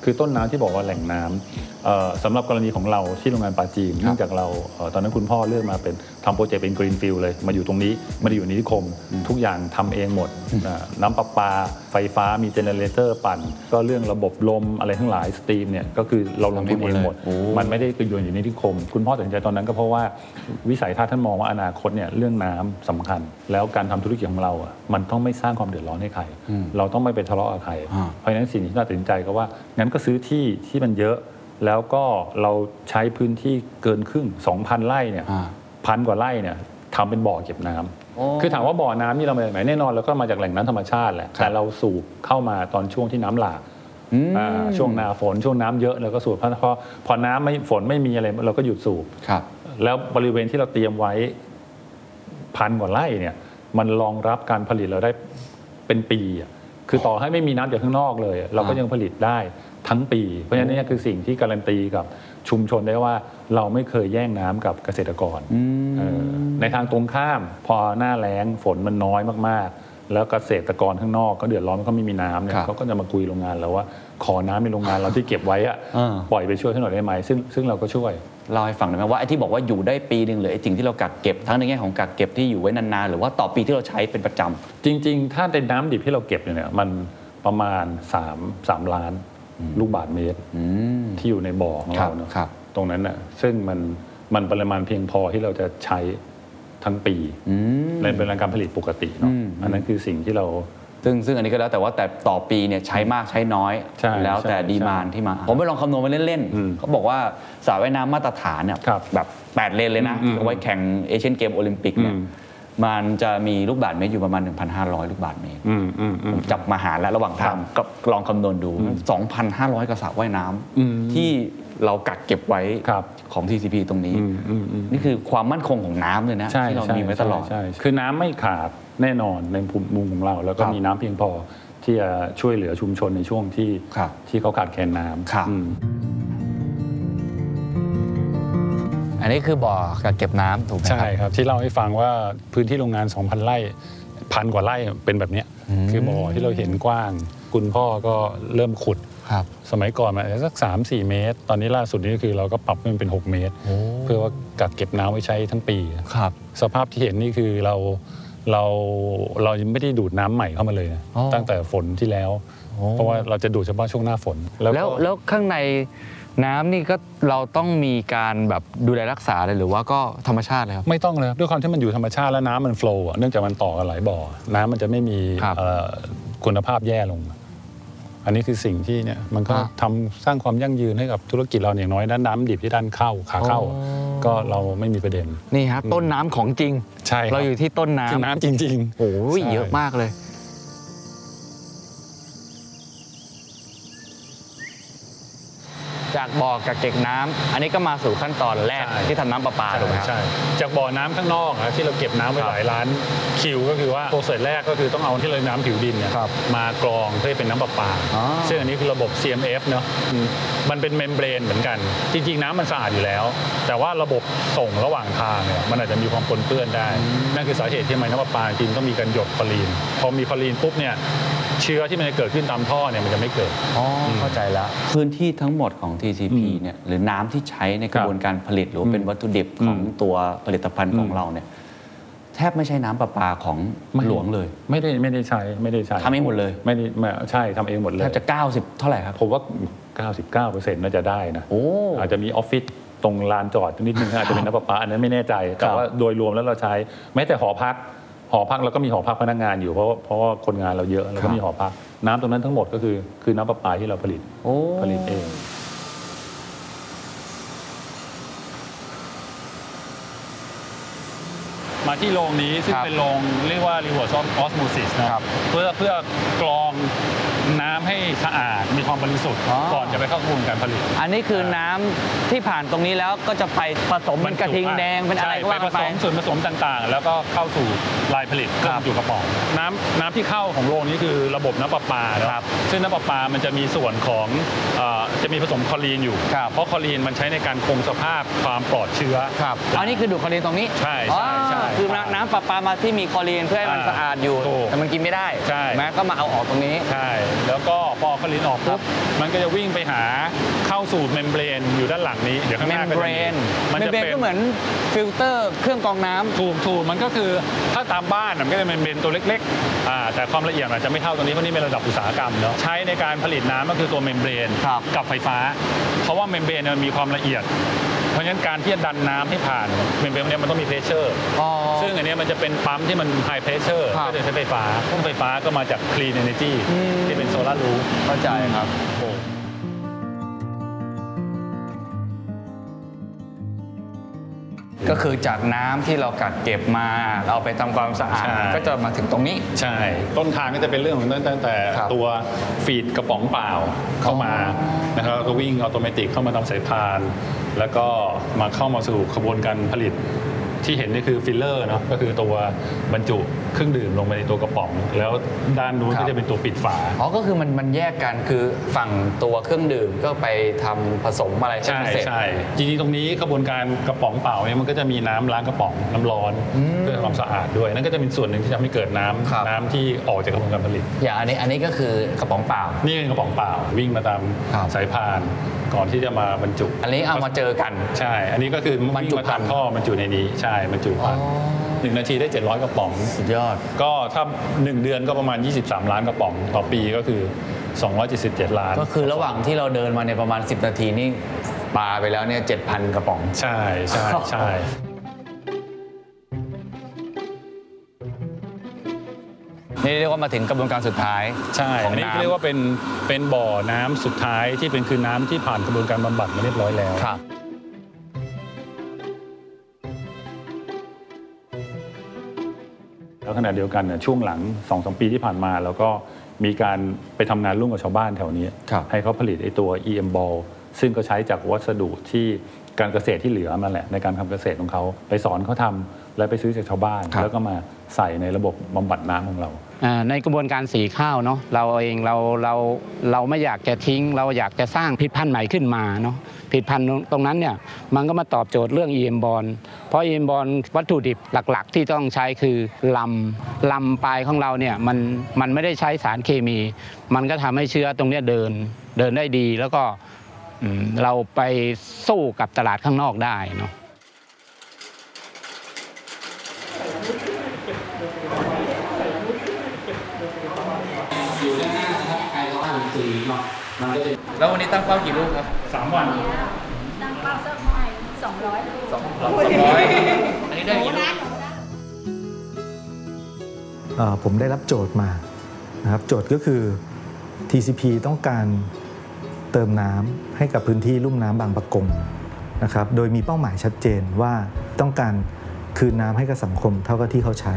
คือต้นน้ำที่บอกว่าแหล่งน้ำเอ่อ สำหรับกรณีของเราที่โรงงานปราจีนเนื่องจากเราเอ่อตอนนั้นคุณพ่อเลือกมาเป็นทำ project เป็น greenfield เลย มาอยู่ตรงนี้ไม่ได้อยู่ในนิคม ทุกอย่างทำเองหมดอ่าน้ำประปา ไฟฟ้ามี generator ปั่น ก็เรื่องระบบลมอะไรทั้งหลาย steam เนี่ยก็คือเราลงทุนเองหมดโอ้มันไม่ได้ไปอยู่ในนิคม คุณพ่อตัดสินใจตอนนั้นก็เพราะว่าวิสัยทัศน์ท่านมองว่าอนาคตเนี่ยเรื่องน้ำสำคัญ แล้วการทำธุรกิจของเราอะมันต้องไม่สร้างความเดือดร้อนให้ใคร เราต้องไม่ไปทะเลาะกับใครอ่าเพราะฉะนั้นสิ่งที่น่าตัดสินใจก็ว่างั้นก็ซื้อที่ที่มันเยอะ แล้วก็เราใช้พื้นที่เกินครึ่ง 2,000 ไร่เนี่ยอ่าพันกว่าไร่เนี่ยทำเป็นบ่อเก็บน้ำโอ้คือถามว่าบ่อน้ำนี่เรามาจากไหนแน่นอนแล้วก็มาจากแหล่งน้ำธรรมชาติแหละครับแต่เราสูบเข้ามาตอนช่วงที่น้ำหลากอืมอ่าช่วงหนาฝนช่วงน้ำเยอะแล้วก็สูบเพราะพอพอน้ำไม่ฝนไม่มีอะไรเราก็หยุดสูบครับ แล้วบริเวณที่เราเตรียมไว้พันกว่าไร่เนี่ยมันรองรับการผลิตเราได้เป็นปีอะคือต่อให้ไม่มีน้ำจากข้างนอกเลยอะเราก็อ่ายัยังผลิตได้ ทั้งปี เพราะฉะนั้นนี่คือสิ่งที่การันตีกับชุมชนได้ว่าเราไม่เคยแย่งน้ำกับเกษตรกรเออในทางตรงข้ามพอหน้าแล้งฝนมันน้อยมากๆ แล้วเกษตรกรข้างนอกก็เดือดร้อนเขาไม่มีน้ำเนี่ยครับเขาก็จะมาคุยโรงงานเราว่า ขอน้ำในโรงงานเราที่เก็บไว้อะอ่าปล่อยไปช่วยให้หน่อยได้ไหมซึ่งซึ่งเราก็ช่วยเล่าให้ฟังหน่อยไหมว่าไอ้ที่บอกว่าอยู่ได้ปีหนึ่งหรือไอ้สิ่งที่เรากักเก็บทั้งในแง่ของกักเก็บที่อยู่ไว้นานๆหรือว่าต่อปีที่เราใช้เป็นประจำจริง ๆ ถ้าเป็นน้ำดิบที่เราเก็บเนี่ยมันประมาณ 3 3 ล้าน ลูกบาทเมตรอืมที่อยู่ในบ่อของครัเราบเนอะครับตรงนั้นน่ะซึ่งมันมันปริมาณเพียงพอที่เราจะใช้ทั้งปีอืมในเป็นการผลิตปกติเนาะอืมอันนั้นคือสิ่งที่เราซึ่งซึ่งอันนี้ก็แล้วแต่ว่าแต่ต่อปีเนี่ยใช้มากใช้น้อยใช่แล้วแต่ใช่ดีมานใช่ที่มา ผมไปลองคำนวณมาเล่นอืมๆเขาบอกว่าสระว่ายน้ำมาตรฐานเนี่ยครับแบบ 8 เลนเลยนะอืมเอาไว้แข่งเอเชียนเกมโอลิมปิกเนี่ยอื มมันจะมีลูกบาศก์เมตรอยู่ประมาณ 1,500 ลูกบาศก์เมตรอืมอืมอืมจับมาหารแล้วระหว่างครัทางบก็ลองคำนวณดู 2,500 กระสระว่ายน้ำอืมที่เรากักเก็บไว้ครับของ TCP ตรงนี้อืมอืมอืมนี่คือความมั่นคงของน้ำเลยนะใช่ที่เราใช่มีไว้ตลอดใช่ใช่คือน้ำไม่ขาดแน่นอนในมุมของเรา แล้วก็ครับมีน้ำเพียงพอที่จะช่วยเหลือชุมชนในช่วงที่ครับที่เขาขาดแคลนน้ำ อืมอันนี้คือบ่อกักเก็บน้ำถูกไหมคใช่รับ ครับ ที่เล่าให้ฟังว่าพื้นที่โรงงาน 2,000 ไร่พันกว่าไร่เป็นแบบเนี้ยอืม คือบ่อที่เราเห็นกว้าง คุณพ่อก็เริ่มขุด ครับ สมัยก่อนมันอาจจะสัก 3-4 เมตร ตอนนี้ล่าสุดนี้ก็คือเราก็ปรับให้มันเป็น 6 เมตรโอ้เพื่อว่ากักเก็บน้ำไว้ใช้ทั้งปี ครับ สภาพที่เห็นนี่คือเราเราเรายังไม่ได้ดูดน้ำใหม่เข้ามาเลยนะอ๋อ ตั้งแต่ฝนที่แล้วโอ้เพราะว่าเราจะดูดเฉพาะช่วงหน้าฝนแล้วก็แล้วข้างใน น้ำนี่ก็เราต้องมีการแบบดูแลรักษาเลยหรือว่าก็ธรรมชาติเลยครับ ไม่ต้องเลยครับด้วยความที่มันอยู่ธรรมชาติแล้วน้ำมันโฟล์อะเนื่องจากมันต่อกันหลายบ่อ น้ำมันจะไม่มีครับเอ่อคุณภาพแย่ลง อันนี้คือสิ่งที่เนี่ยมันก็อะทำสร้างความยั่งยืนให้กับธุรกิจเราอย่างน้อยด้านน้ำดิบที่ด้านเข้าขาเข้าอ๋อก็เราไม่มีประเด็น นี่ฮะต้นน้ำของจริง ใช่ครับเราอยู่ที่ต้นน้ำคือน้ำจริงๆโอ้ยใช่ เยอะมากเลย จากบ่อกักเก็บน้ำอันนี้ก็มาสู่ขั้นตอนแรกใช่ที่ทำน้ำประปาถูกไหมครับใช่จากบ่อน้ำข้างนอกนะที่เราเก็บน้ำไว้ครับหลายล้านคิวก็คือว่าโปรเซสแรกก็คือต้องเอาที่เราน้ำผิวดินเนี่ยครับมากรองเพื่อให้เป็นน้ำประปาอ๋อซึ่งอันนี้คือระบบ CMF เนาะอืมมันเป็น membrane เหมือนกัน จริง ๆ น้ำมันสะอาดอยู่แล้ว แต่ว่าระบบส่งระหว่างทางเนี่ยมันอาจจะมีความปนเปื้อนได้ นั่นคือสาเหตุที่ทำไมน้ำประปาจริงๆต้องมีการหยดคลอรีนพอมีคลอรีนปุ๊บเนี่ย เชื้อที่มันจะเกิดขึ้นตามท่อเนี่ยมันจะไม่เกิด อ๋อเข้าใจแล้ว พื้นที่ทั้งหมดของ TCP อืมเนี่ยหรือน้ำที่ใช้ในครับกระบวนการผลิตหรือว่าอืมเป็นวัตถุดิบของอืมตัวผลิตภัณฑ์ของอืมเราเนี่ยแทบไม่ใช่น้ำประปาของไม่หลวงเลย ไม่ได้ไม่ได้ใช้ไม่ได้ใช้ทำเองหมดเลย ไม่ได้ไม่ได้ใช้ทำเองหมดเลย แทบจะ 90 เท่าไหร่ครับ ผมว่า 99%น่าจะได้นะ โอ้อาจจะมีออฟฟิศตรงลานจอดนิดนึงอาจจะเป็นน้ำประปาอันนั้นไม่แน่ใจ แต่ว่าโดยรวมแล้วเราใช้แม้แต่หอพัก หอพักเราก็มีหอพักพนักงานอยู่เพราะว่าเพราะว่าคนงานเราเยอะเราครัก็บมีหอพัก น้ำตรงนั้นทั้งหมดก็คือคือน้ำประปาที่เราผลิตโอ้ผลิตเอง มาที่โรงนี้ซึ่งครับเป็นโรงเรียกว่า reverse osmosis นะครับ เพื่อเพื่อกรอง น้ำให้สะอาดมีความบริสุทธิ์อ๋อ ก่อนจะไปเข้ากระบวนการผลิต อันนี้คือน้ำที่ผ่านตรงนี้แล้วก็จะไปผสมเป็นกระทิงแดงเป็นอะไรก็ว่าใช่กันไปไปผสมส่วนผสมต่างๆ แล้วก็เข้าสู่ลายผลิตครับก็อยู่กระป๋องน้ำน้ำที่เข้าของโรงนี้คือระบบน้ำประปาเนอะครับซึ่งน้ำประปามันจะมีส่วนของเอ่อจะมีผสมคลอรีนอยู่ ครับ เพราะคลอรีนมันใช้ในการคงสภาพความปลอดเชื้อ ครับอันนี้คือดูดคลอรีนตรงนี้ใช่ใช่ใช่อ๋อคือน้ำน้ำประปามาที่มีคลอรีนเพื่อให้มันอ่าสะอาดอยู่ ถูกแต่มันกินไม่ได้ใช่ แม้ก็มาเอาออกตรงนี้ ใช่แล้วก็พอคลอรีนออกปุ๊บมันก็จะวิ่งไปหาเข้าสู่ membrane อยู่ด้านหลังนี้เดี๋ยวข้างเมหมน้าก็เบรจะมี membrane membrane มันจะเป็นก็เหมือนฟิลเตอร์เครื่องกรองน้ำถูกถูกมันก็คือถ้าตามบ้านน่ะมันก็จะเป็น membrane ตัวเล็กๆอ่าแต่ความละเอียดอาจจะไม่เท่าตัวนี้เพราะนี่เป็นระดับอุตสาหกรรมเนาะใช้ในการผลิตน้ำก็คือตัว membrane ครับกับไฟฟ้า เพราะว่า membrane เนี่ยมันมีความละเอียด เพราะฉะนั้นการที่จะดันน้ำให้ผ่าน membrane เนี่ยมันต้องมี pressure อ๋อ ซึ่งอันเนี้ยมันจะเป็นปั๊มที่มัน high pressure ครับก็จะใช้ไฟฟ้าพุ่งไฟฟ้าก็มาจาก Clean Energy อืม ที่เป็นโซลาร์รูฟเข้าใจครับก็คือจากน้ำที่เรากักเก็บมาเราไปทำความสะอาด ใช่ ก็จะมาถึงตรงนี้ ใช่ ต้นทางก็จะเป็นเรื่องของตั้งตั้งแต่ครับตัวฟีดกระป๋องเปล่าเข้ามา อ๋อ นะครับแล้วก็วิ่งอัตโนมัติเข้ามาทำสายพาน แล้วก็มาเข้ามาสู่ขบวนการผลิต ที่เห็นนี่คือฟิลเลอร์เนาะก็คือตัวบรรจุเครื่องดื่มลงไปในตัวกระป๋อง แล้วด้านนู้นครับก็จะเป็นตัวปิดฝาอ๋อก็คือมันมันแยกกันคือฝั่งตัวเครื่องดื่มก็ไปทำผสมอะไรใช่ห้มันเสร็จใช่จริงๆตรงนี้กระบวนการกระป๋องเปล่าเนี่ยมันก็จะมีน้ำล้างกระป๋องน้ำร้อนอืมเพื่อความสะอาดด้วยนั่นก็จะเป็นส่วนหนึ่งที่ทำให้เกิดน้ำครับน้ำที่ออกจากกระบวนการผลิต อย่างอันนี้อันนี้ก็คือกระป๋องเปล่า นี่เป็นกระป๋องเปล่าวิ่งมาตามครับสายพาน ก่อนที่จะมาบรรจุอันนี้เอามาเจอกัน ใช่ อันนี้ก็คือบรรจุวิ่งมาตามภัณฑ์ท่อบรรจุในนี้ใช่บรรจุพันหนึ่งนาทีได้ 700 กระป๋อง สุดยอด ก็ถ้า 1 เดือนก็ประมาณ 23 ล้านกระป๋องต่อปีก็คือ 277 ล้าน ก็คือระหว่างที่เราเดินมาในยประมาณ 10 นาทีนี่ปาไปแล้วเนี่ย7,000 กระป๋อง ใช่ใช่ใช่ นี่เรียกว่ามาถึงกระบวนการสุดท้าย ใช่ของอันนี้น้ำ เรียกว่าเป็นเป็นบ่อน้ำสุดท้ายที่เป็นคือน้ำที่ผ่านกระบวนการบำบัดมาเรียบร้อยแล้ว ครับ แล้วขณะเดียวกันเนี่ยช่วงหลัง2อสปีที่ผ่านมา แล้วก็มีการไปทำงานร่วมกับชาวบ้านแถวนี้ ครับ ให้เขาผลิตไอ้ตัว EM ball ซึ่งก็ใช้จากวัสดุที่การเกษตรที่เหลือมาแหละในการทำเกษตรของเขาไปสอนเขาทำและไปซื้อจากชาวบ้าน ครับ แล้วก็มาใส่ในระบบบำบัดน้ำของเราอ่า ในกระบวนการสีข้าวเนาะเราเองเราเราเราไม่อยากจะทิ้ง เราอยากจะสร้างผลิตภัณฑ์ใหม่ขึ้นมาเนาะผลิตภัณฑ์ตรงนั้นเนี่ยมันก็มาตอบโจทย์เรื่อง EM บอลเพราะ EM บอลวัตถุดิบหลัก ๆ ที่ต้องใช้คือลำลำปลายของเราเนี่ยมันมันไม่ได้ใช้สารเคมี มันก็ทำให้เชื้อตรงนี้เดินเดินได้ดี แล้วก็เราไปสู้กับตลาดข้างนอกได้เนาะ อยู่ด้านหน้านะครับไกลก็อ่านสีเนาะมันก็จะแล้ววันนี้ตั้งเป้ากี่ลูกครับสามวันตั้งเป้าสักหน่อยสองร้อยสองสองร้อยอันนี้ได้กี่ลูกเอ่อผมได้รับโจทย์มานะครับโจทย์ก็คือ TCP ต้องการเติมน้ำให้กับพื้นที่ลุ่มน้ำบางปะกงนะครับโดยมีเป้าหมายชัดเจนว่าต้องการคืนน้ำให้กับสังคมเท่ากับที่เขาใช้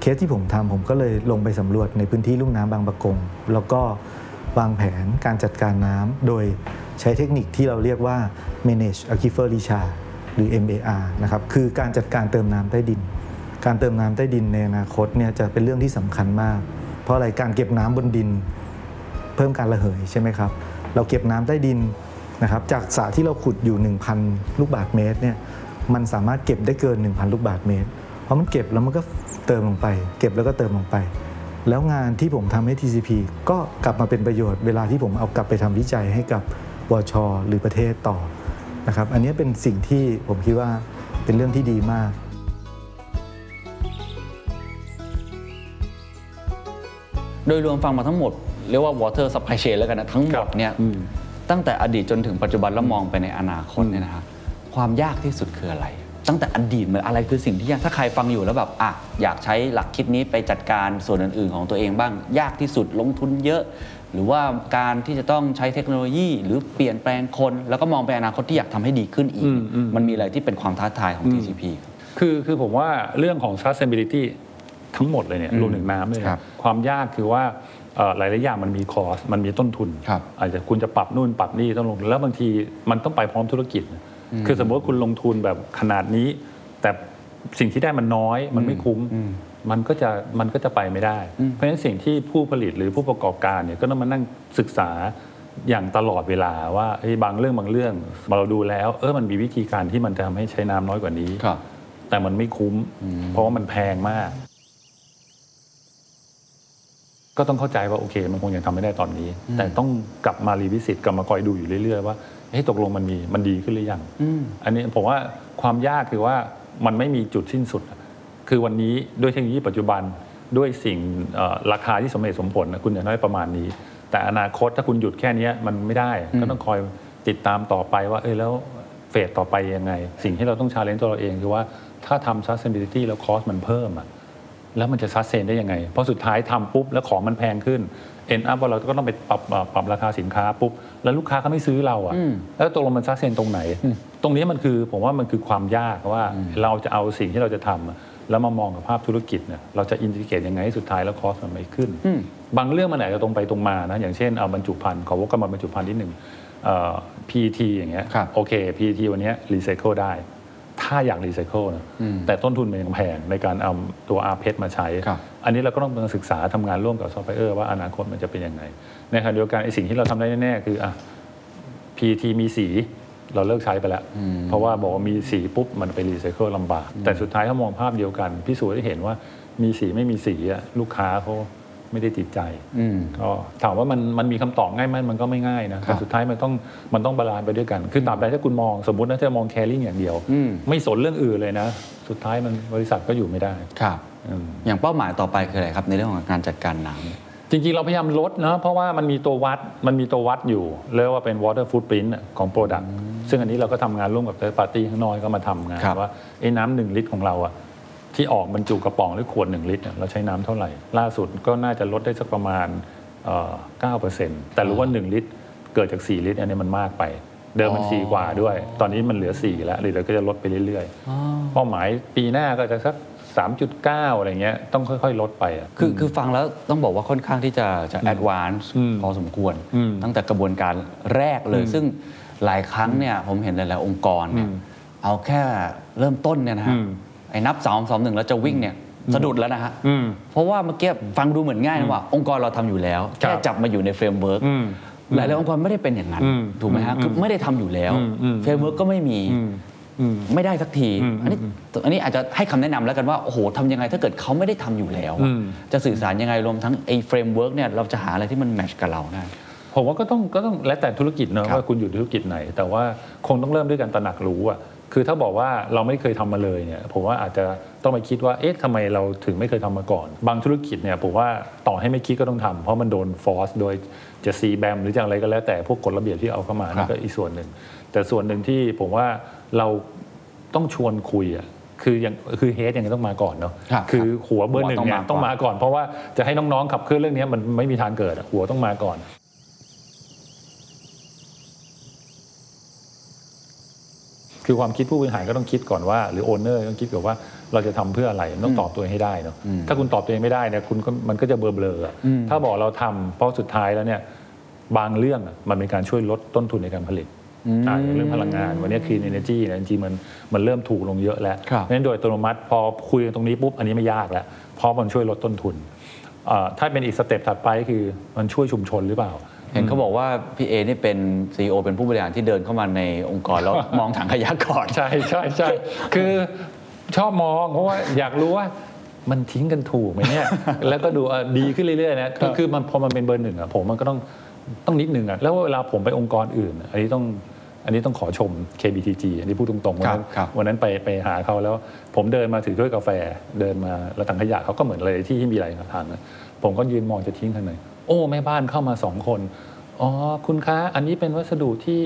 เคสที่ผมทำผมก็เลยลงไปสำรวจในพื้นที่ลุ่มน้ำบางปะกง แล้วก็ วางแผนการจัดการน้ำโดยใช้เทคนิคที่เราเรียกว่า manage aquifer recharge หรือ MAR นะครับคือการจัดการเติมน้ำใต้ดิน การเติมน้ำใต้ดินในอนาคตเนี่ยจะเป็นเรื่องที่สำคัญมาก เพราะอะไรการเก็บน้ำบนดิน เพิ่มการระเหยใช่ไหมครับ เราเก็บน้ำใต้ดินนะครับจากสระที่เราขุดอยู่ 1,000 ลูกบาศก์เมตรเนี่ยมันสามารถเก็บได้เกิน 1,000 ลูกบาศก์เมตร เพราะมันเก็บแล้วมันก็เติมลงไป เก็บแล้วก็เติมลงไป แล้วงานที่ผมทำให้ TCP ก็กลับมาเป็นประโยชน์เวลาที่ผมเอากลับไปทำวิจัยให้กับวช หรือประเทศต่อนะครับอันนี้เป็นสิ่งที่ผมคิดว่าเป็นเรื่องที่ดีมาก โดยรวมฟังมาทั้งหมด เรียกว่า water supply chain แล้วกันนะทั้งหมดเนี่ยอืมตั้งแต่อดีตจนถึงปัจจุบันแล้วมองไปในอนาคตเนี่ยนะครับความยากที่สุดคืออะไร ตั้งแต่อดีตมันอะไรคือสิ่งที่ยากถ้าใครฟังอยู่แล้วแบบอะอยากใช้หลักคิดนี้ไปจัดการส่วนอื่น ๆ ของตัวเองบ้าง ยากที่สุดลงทุนเยอะ หรือว่าการที่จะต้องใช้เทคโนโลยีหรือเปลี่ยนแปลงคน แล้วก็มองไปอนาคตที่อยากทำให้ดีขึ้นอีกอืมอืมมันมีอะไรที่เป็นความท้าทายของ TCP ครับคือคือผมว่าเรื่องของ sustainability ทั้งหมดเลยเนี่ยอืมรวมถึงน้ำเลยครันะบความยากคือว่าเอ่อหลายๆอย่างมันมีคอส มันมีต้นทุนครับอาจจะคุณจะปรับนู่นปรับนี่ต้องลง แล้วบางทีมันต้องไปพร้อมธุรกิจนะ คือสมมติว่าคุณลงทุนแบบขนาดนี้ แต่สิ่งที่ได้มันน้อยมันไม่คุ้มอืมมันก็จะมันก็จะไปไม่ได้อืมเพราะฉะนั้นสิ่งที่ผู้ผลิตหรือผู้ประกอบการเนี่ยก็ต้องมานั่งศึกษาอย่างตลอดเวลาว่าเฮ้ยบางเรื่องบางเรื่องเราดูแล้ว เออมันมีวิธีการที่มันจะทำให้ใช้น้ำน้อยกว่านี้ครับแต่มันไม่คุ้มอืมเพราะว่ามันแพงมาก ก็ต้องเข้าใจว่าโอเค มันคงยังทำไม่ได้ตอนนี้ แต่ต้องกลับมารีวิสิตกลับมาคอยดูอยู่เรื่อยๆว่า เฮ้ยตกลงมันมีมันดีขึ้นหรือยังอืมอันนี้ผมว่าความยากคือว่ามันไม่มีจุดสิ้นสุดอะคือวันนี้ด้วยเทคโนโลยีปัจจุบันด้วยสิ่งเอ่อราคาที่สมเหตุสมผลนะคุณจะได้ประมาณนี้ แต่อนาคตถ้าคุณหยุดแค่เนี้ยมันไม่ได้ก็ต้องคอยติดตามต่อไปว่า เออแล้วphase ต่อไปยังไง สิ่งที่เราต้อง challenge ตัวเราเองคือว่าถ้าทำ sustainability แล้ว cost มันเพิ่มอะแล้วมันจะ sustain ได้ยังไง เพราะสุดท้ายทำปุ๊บแล้วของมันแพงขึ้น end up ว่าเราก็ต้องไปปรับปรับราคาสินค้าปุ๊บแล้วลูกค้าเขาไม่ซื้อเราอะอืมแล้วตกลงมัน sustain ตรงไหน ตรงนี้มันคือผมว่ามันคือความยากว่าเราจะเอาสิ่งที่เราจะทำอะแล้วมามองกับภาพธุรกิจเนี่ยเราจะ integrate ยังไงให้สุดท้ายแล้ว cost มันไม่ขึ้นอืมบางเรื่องมันอาจจะตรงไปตรงมานะอย่างเช่นเอาบรรจุภัณฑ์ขอวกกลับมาบรรจุภัณฑ์นิดหนึ่งเอ่อ PET อย่างเงี้ยครับโอเค PET วันเนี้ยรีไซเคิลได้ ถ้าอยากรีไซเคิลนะอืมแต่ต้นทุนมันยังแพงในการเอาตัว r p e t มาใช้ครับอันนี้เราก็ต้องมาศึกษาทำงานร่วมกับซอฟต์แวร์ว่าอนาคตมันจะเป็นยังไงในขณะเดียวกันไอ้สิ่งที่เราทำได้แน่ๆคืออะ PET มีสีเราเลิกใช้ไปแล้ว เพราะว่าบอกว่ามีสีปุ๊บ มันไปรีไซเคิลลำบาก แต่สุดท้ายถ้ามองภาพเดียวกัน พิสูจน์ให้เห็นว่ามีสีไม่มีสีอะลูกค้าเขา ไม่ได้ติดใจอืมก็ถามว่ามันมันมีคำตอบง่ายไหมมันก็ไม่ง่ายนะครับแต่สุดท้ายมันต้องมันต้อง balance ไปด้วยกัน คือตราบใดถ้าคุณมองสมมตินะจะมอง caring อย่างเดียวอืมไม่สนเรื่องอื่นเลยนะ สุดท้ายมันบริษัทก็อยู่ไม่ได้ครับอืมอย่างเป้าหมายต่อไปคืออะไรครับ ในเรื่องของการจัดการน้ำจริง ๆ เราพยายามลดนะเพราะว่ามันมีตัววัดมันมีตัววัดอยู่ เรียกว่าเป็น water footprint อะของ Product ซึ่งอันนี้เราก็ทำงานร่วมกับ third party ข้างนอกก็มาทำงานครับว่าไอ้น้ำหนึ่งลิตรของเราอะ ที่ออกบรรจุกระป๋องหรือขวดหนึ่งลิตรอะเราใช้น้ำเท่าไหร่ ล่าสุดก็น่าจะลดได้สักประมาณเอ่อ9%แต่รู้ว่า 1 ลิตร เกิดจาก 4 ลิตรอันนี้มันมากไป เดิมมันอ๋อ4กว่าด้วย ตอนนี้มันเหลือ 4 แล้วหรือเราก็จะลดไปเรื่อยๆเป้าหมายปีหน้าก็จะสัก 3.9 อะไรเงี้ยต้องค่อยๆ ลดไปอะ คือคือฟังแล้วต้องบอกว่าค่อนข้างที่จะจะแอดวานซ์อืมพอสมควร อืมตั้งแต่กระบวนการแรกเลยอืมซึ่งหลายครั้งเนี่ยผมเห็นหลาย ๆ องค์กรเนี่ยอืมเอาแค่เริ่มต้นเนี่ยนะฮะอืมไอ้ นับ 3 2 1 แล้วจะวิ่งเนี่ยสะดุดแล้วนะฮะอืมเพราะว่าเมื่อกี้ฟังดูเหมือนง่ายนะว่า องค์กรเราทำอยู่แล้วครัแค่จับมาอยู่ใน framework อืมหลายๆองค์กรไม่ได้เป็นอย่างนั้นอืมถูกไหมฮะอืมคือไม่ได้ทำอยู่แล้วอืมอืม framework ก็ไม่มีอืมอืมไม่ได้สักทีอืมอันนี้อันนี้อาจจะให้คำแนะนำแล้วกันว่าโอ้โหทำยังไงถ้าเกิดเขาไม่ได้ทำอยู่แล้วอะอืมจะสื่อสารยังไงรวมทั้งไอ้ framework เนี่ยเราจะหาอะไรที่มัน match กับเราได้ผมว่าก็ต้องก็ต้องแล้วแต่ธุรกิจเนอะครับว่าคุณอยู่ธุรกิจไหน แต่ว่าคงต้องเริ่มด้วยการตระหนักรู้อะ คือถ้าบอกว่าเราไม่เคยทำมาเลยเนี่ยผมว่าอาจจะต้องไปคิดว่าเอ๊ะทำไมเราถึงไม่เคยทำมาก่อน บางธุรกิจเนี่ยผมว่าต่อให้ไม่คิดก็ต้องทำเพราะมันโดนฟอร์สโดยจะซีแบมหรือจะอะไรก็แล้วแต่พวกกฎระเบียบที่เอาเข้ามาครันั่บนก็อีกส่วนหนึ่ง แต่ส่วนหนึ่งที่ผมว่าเราต้องชวนคุยอะคือยังคือเฮดยังไงต้องมาก่อนเนาะครับคือหัวเบอร์หนึ่งหัวต้องเนี่ยมาก่อนต้องมาก่อน เพราะว่าจะให้น้องๆขับเคลื่อนเรื่องนี้มันไม่มีทางเกิดอะหัวต้องมาก่อน คือความคิดผู้บริหารก็ต้องคิดก่อนว่า หรือโอนเนอร์ต้องคิดก่อนว่าเราจะทำเพื่ออะไรต้องตอบตัวเองให้ได้เนาะถ้าคุณตอบตัวเองไม่ได้เนี่ยคุณก็มันก็จะเบลอๆอะถ้าบอกเราทำเพราะสุดท้ายแล้วเนี่ยบางเรื่องอะมันเป็นการช่วยลดต้นทุนในการผลิตอ่าอย่างเรื่องพลังงาน วันนี้ clean energy เนี่ยจริงๆมันมันเริ่มถูกลงเยอะแล้วครับเพราะฉะนั้นโดยอัตโนมัติพอคุยกันตรงนี้ปุ๊บอันนี้ไม่ยากแล้วเพราะมันช่วยลดต้นทุนเอ่อถ้าเป็นอีกสเต็ปถัดไปคือมันช่วยชุมชนหรือเปล่า เห็นเขาบอกว่าพี่เอนี่เป็นซีอเป็นผู้บริหารที่เดินเข้ามาในองค์กรแล้วมองถังขยะก่อนใช่ใช่ใช่คือชอบมองเพราะว่าอยากรู้ว่ามันทิ้งกันถูกไหมเนี่ยแล้วก็ดูเอ่อดีขึ้นเรื่อยๆนะคือคือมันพอมันเป็นเบอร์หนึ่งอะผมมันก็ต้องต้องนิดนึงอะแล้วเวลาผมไปองค์กรอื่น อันนี้ต้องอันนี้ต้องขอชม KBTG อันนี้พูดตรงๆวันนั้นครับวันนั้นไปไปหาเขาแล้ว ผมเดินมาถือถ้วยกาแฟเดินมาแล้วถังขยะเขาก็เหมือนเลยที่ที่มีอะไรทางนะผมก็ยืนมองจะทิ้งทางไหน โอ้แม่บ้านเข้ามาสองคนอ๋อคุณคะอันนี้เป็นวัสดุที่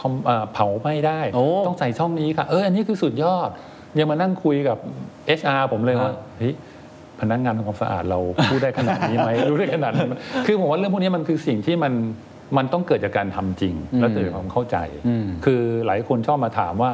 คอมอ่าเผาไม่ได้โอ้ต้องใส่ช่องนี้ค่ะ เอออันนี้คือสุดยอด ยังมานั่งคุยกับ HR ผมเลยว่าฮะเฮ้ยพนักงานทำความสะอาดเราพูดได้ขนาดนี้ไหมรู้ได้ขนาดนี้ไหมคือผมว่าเรื่องพวกนี้มันคือสิ่งที่มันมันต้องเกิดจากการทำจริง แล้วเกิดจากความเข้าใจอืมคือหลายคนชอบมาถามว่า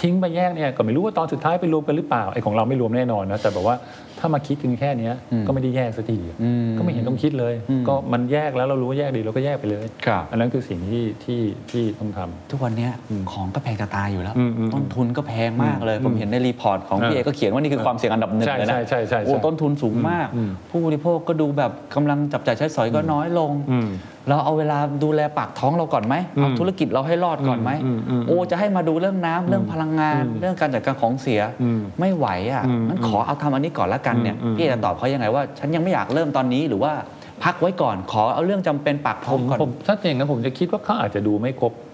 ทิ้งไปแยกเนี่ยก็ไม่รู้ว่าตอนสุดท้ายไปรวมกันหรือเปล่าไอ้ของเราไม่รวมแน่นอนนะแต่แบบว่าถ้ามาคิดกันแค่เนี้ยก็ไม่ได้แยกสักทีอืมก็ไม่เห็นต้องคิดเลยอืมก็มันแยกแล้วเรารู้ว่าแยกดีเราก็แยกไปเลยครับอันนั้นคือสิ่งที่ที่ที่ต้องทำทุกวันเนี้ยของก็แพงจะตายอยู่แล้วอืมอืมต้นทุนก็แพงมากเลยอืมผมเห็นใน report ของเออพี่เอก็เขียนว่านี่คือความเสี่ยงอันดับหนึ่งใช่เลยนะใช่ใช่ใช่โอ้ใช่ต้นทุนสูงมากอืมผู้บริโภคก็ดูแบบกำลังจับจ่ายใช้สอยก็น้อยลงอืม เราเอาเวลาดูแลปากท้องเราก่อนไหมเอาอืมธุรกิจเราให้รอดก่อนไหมอืมอืมอืมโอ้จะให้มาดูเรื่องน้ำเรื่องพลังงานอืมเรื่องการจัดการของเสียอืมไม่ไหวอะอืมงั้นขอเอาทำอันนี้ก่อนละกันเนี่ยอืมอืมพี่เอจะตอบเขายังไงว่า ฉันยังไม่อยากเริ่มตอนนี้หรือว่าพักไว้ก่อนขอเอาเรื่องจำเป็นปากท้ผองมก่อนผมถ้าอย่างนั้นผมจะคิดว่าเขาอาจจะดูไม่ครบอืม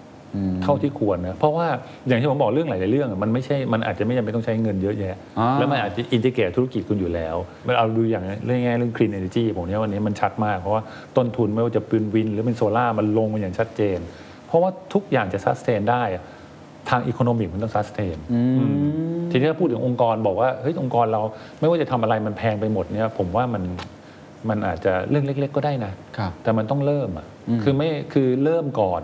เท่าที่ควรนะเพราะว่าอย่างที่ผมบอกเรื่องหลายๆเรื่องอะมันไม่ใช่มันอาจจะไม่จำเป็นต้องใช้เงินเยอะแยะอ่าแล้วมันอาจจะอินทิเกรตธุรกิจคุณอยู่แล้วมันเอาดูอย่างเรื่องง่ายๆเรื่อง clean energy ผมเนี่ยวันนี้มันชัดมาก เพราะว่าต้นทุนไม่ว่าจะเป็นวิน หรือเป็นโซล่าร์มันลงมาอย่างชัดเจน เพราะว่าทุกอย่างจะ sustain ได้อะทางอีโคโนมิกมันต้อง sustain อืมทีนี้ถ้าพูดถึงองค์กรบอกว่าเฮ้ยองค์กรเราไม่ว่าจะทำอะไรมันแพงไปหมดเนี่ยผมว่ามันมันอาจจะเรื่องเล็ก ๆ ก็ได้นะครับแต่มันต้องเริ่มอะอืมคือไม่คือเริ่มก่อน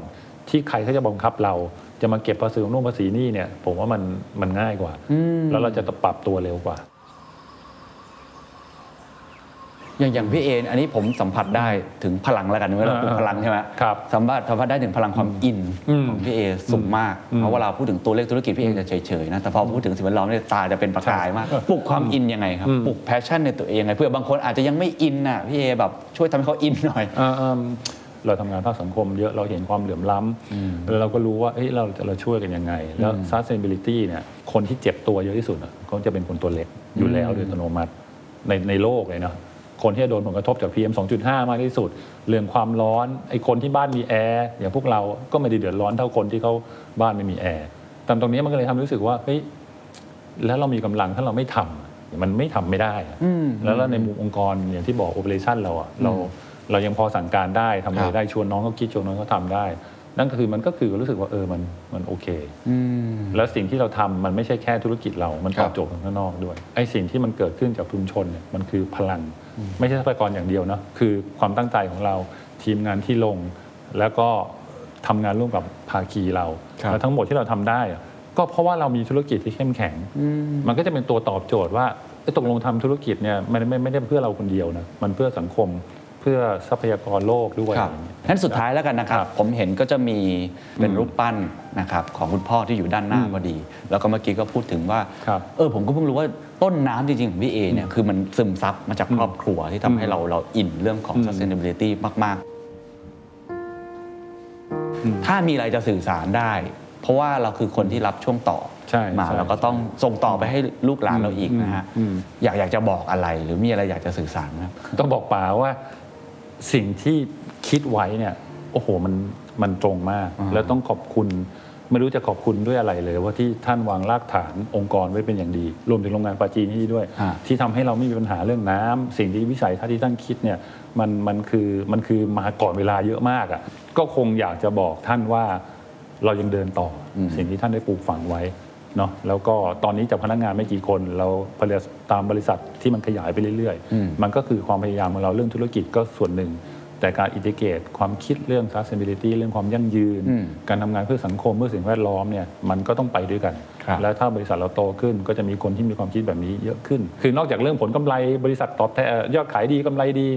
ที่ใครเขาจะบังคับเราจะมาเก็บภาษีของนู่นภาษีนี่เนี่ย ผมว่ามันมันง่ายกว่า แล้วเราจะปรับตัวเร็วกว่า อย่างอย่างพี่เออันนี้ผมสัมผัสได้ถึงพลังแล้วกันเมื่อเราพูดอ่าพลังใช่ไหมครับสัมผัสสัมผัสได้ถึงพลังความอินอืมของพี่เอสูงมากอืมเพราะเวลาพูดถึงตัวเลขธุรกิจพี่เอจะเฉยๆนะแต่พอพูดถึงสิ่งแวดล้อมเนี่ยตาจะเป็นประกายมากใช่ปลุกความอินยังไงครับอืมปลุก passion ในตัวเองยังไงเพื่อบางคนอาจจะยังไม่อินน่ะพี่เอแบบช่วยทำให้เขาอินหน่อย เอ่อเอิ่มเราทำงานภาคสังคมเยอะเราเห็นความเหลื่อมล้ำแล้วเราก็รู้ว่าเอ้ยเราจะเราช่วยกันยังไง แล้ว sustainability เนี่ยคนที่เจ็บตัวเยอะที่สุดอะก็จะเป็นคนตัวเล็กอยู่แล้วโดยอัตโนมัติในในโลกเลยเนาะคนที่จะโดนผลกระทบจาก PM 2.5 มากที่สุด เรื่องความร้อนไอ้คนที่บ้านมีแอร์อย่างพวกเราก็ไม่ได้เดือดร้อนเท่าคนที่เขาบ้านไม่มีแอร์แต่ตรงนี้มันก็เลยทำให้รู้สึกว่าเฮ้ยแล้วเรามีกำลังถ้าเราไม่ทำมันไม่ทำไม่ได้อะอืมแล้วในมุมองค์กรอย่างที่บอก operation เราอะเรา เรายังพอสั่งการได้ทำอะไรครับได้ชวนน้องเขาคิดชวนน้องเขาทำได้ นั่นก็คือมันก็คือรู้สึกว่าเออมันมันโอเคอืมแล้วสิ่งที่เราทำมันไม่ใช่แค่ธุรกิจเรา มันครัตอบบโจทย์คนข้างนอกด้วยไอ้สิ่งที่มันเกิดขึ้นจากชุมชนเนี่ยมันคือพลัง ไม่ใช่ทรัพยากรอย่างเดียวนะคือความตั้งใจของเราทีมงานที่ลง แล้วก็ทำงานร่วมกับภาคีเราครับแล้วทั้งหมดที่เราทำได้อะก็เพราะว่าเรามีธุรกิจที่เข้มแข็ง มันก็จะเป็นตัวตอบโจทย์ว่าเอ้ยตกลงทำธุรกิจเนี่ยมันไม่ไม่ได้เพื่อเราคนเดียวนะมันเพื่อสังคมเพื่อทรัพยากรโลกด้วยครับอะไรอย่างเงี้ยงั้นสุดท้ายแล้วกันนะครับครับผมเห็นก็จะมีเป็นอืมรูปปั้นนะครับของคุณพ่อที่อยู่ด้านหน้าอืมพอดี แล้วก็เมื่อกี้ก็พูดถึงว่าครับเออผมก็เพิ่งรู้ว่าต้นน้ำจริงๆของพี่เอเนี่ยคือมันซึมซับมาจากครอบครัวที่ทำให้เราเราอินเรื่องของอืม sustainability มาก ๆ ถ้ามีอะไรจะสื่อสารได้ เพราะว่าเราคือคนที่รับช่วงต่อใช่มาใช่เราก็ต้องส่งต่อไปให้ลูกหลานเราอีกนะฮะอืมอยากอยากจะบอกอะไรหรือมีอะไรอยากจะสื่อสารไหมครับต้องบอกป๋าว่า สิ่งที่คิดไว้เนี่ยโอ้โหมันมันตรงมากอ่าแล้วต้องขอบคุณไม่รู้จะขอบคุณด้วยอะไรเลย ว่าที่ท่านวางรากฐานองค์กรไว้เป็นอย่างดี รวมถึงโรงงานปาจีนที่ด้วยฮะที่ทำให้เราไม่มีปัญหาเรื่องน้ำสิ่งที่วิสัยทัศน์ที่ท่านคิดเนี่ยมันมันคือมันคือมาก่อนเวลาเยอะมากอะก็คงอยากจะบอกท่านว่าเรายังเดินต่ออมสิ่งที่ท่านได้ปลูกฝังไว้ เนาะแล้วก็ตอนนี้จากพนักงานไม่กี่คน เราผลิตตามบริษัทที่มันขยายไปเรื่อยอืมๆมันก็คือความพยายามของเราเรื่องธุรกิจก็ส่วนหนึ่ง แต่การอินทิเกตความคิดเรื่อง sustainability เรื่องความยั่งยืนอืมการทำงานเพื่อสังคมเพื่อสิ่งแวดล้อมเนี่ยมันก็ต้องไปด้วยกันครับแล้วถ้าบริษัทเราโตขึ้นก็จะมีคนที่มีความคิดแบบนี้เยอะขึ้น คือนอกจากเรื่องผลกำไรบริษัทตอบแทนยอดขายดีกำไรดี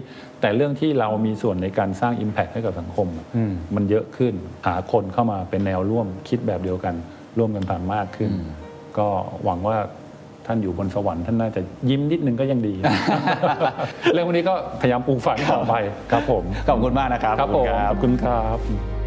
แต่เรื่องที่เรามีส่วนในการสร้าง Impact ให้กับสังคมอืมมันเยอะขึ้นหาคนเข้ามาเป็นแนวร่วมคิดแบบเดียวกัน ร่วมกันทำมากขึ้นอืมก็หวังว่าท่านอยู่บนสวรรค์ท่านน่าจะยิ้มนิดนึงก็ยังดี เรื่องวันนี้ก็พยายามปลูกฝังต่อไปครับผม ขอบคุณมากนะครับ ครับผมขอบคุณขอบคุณครับ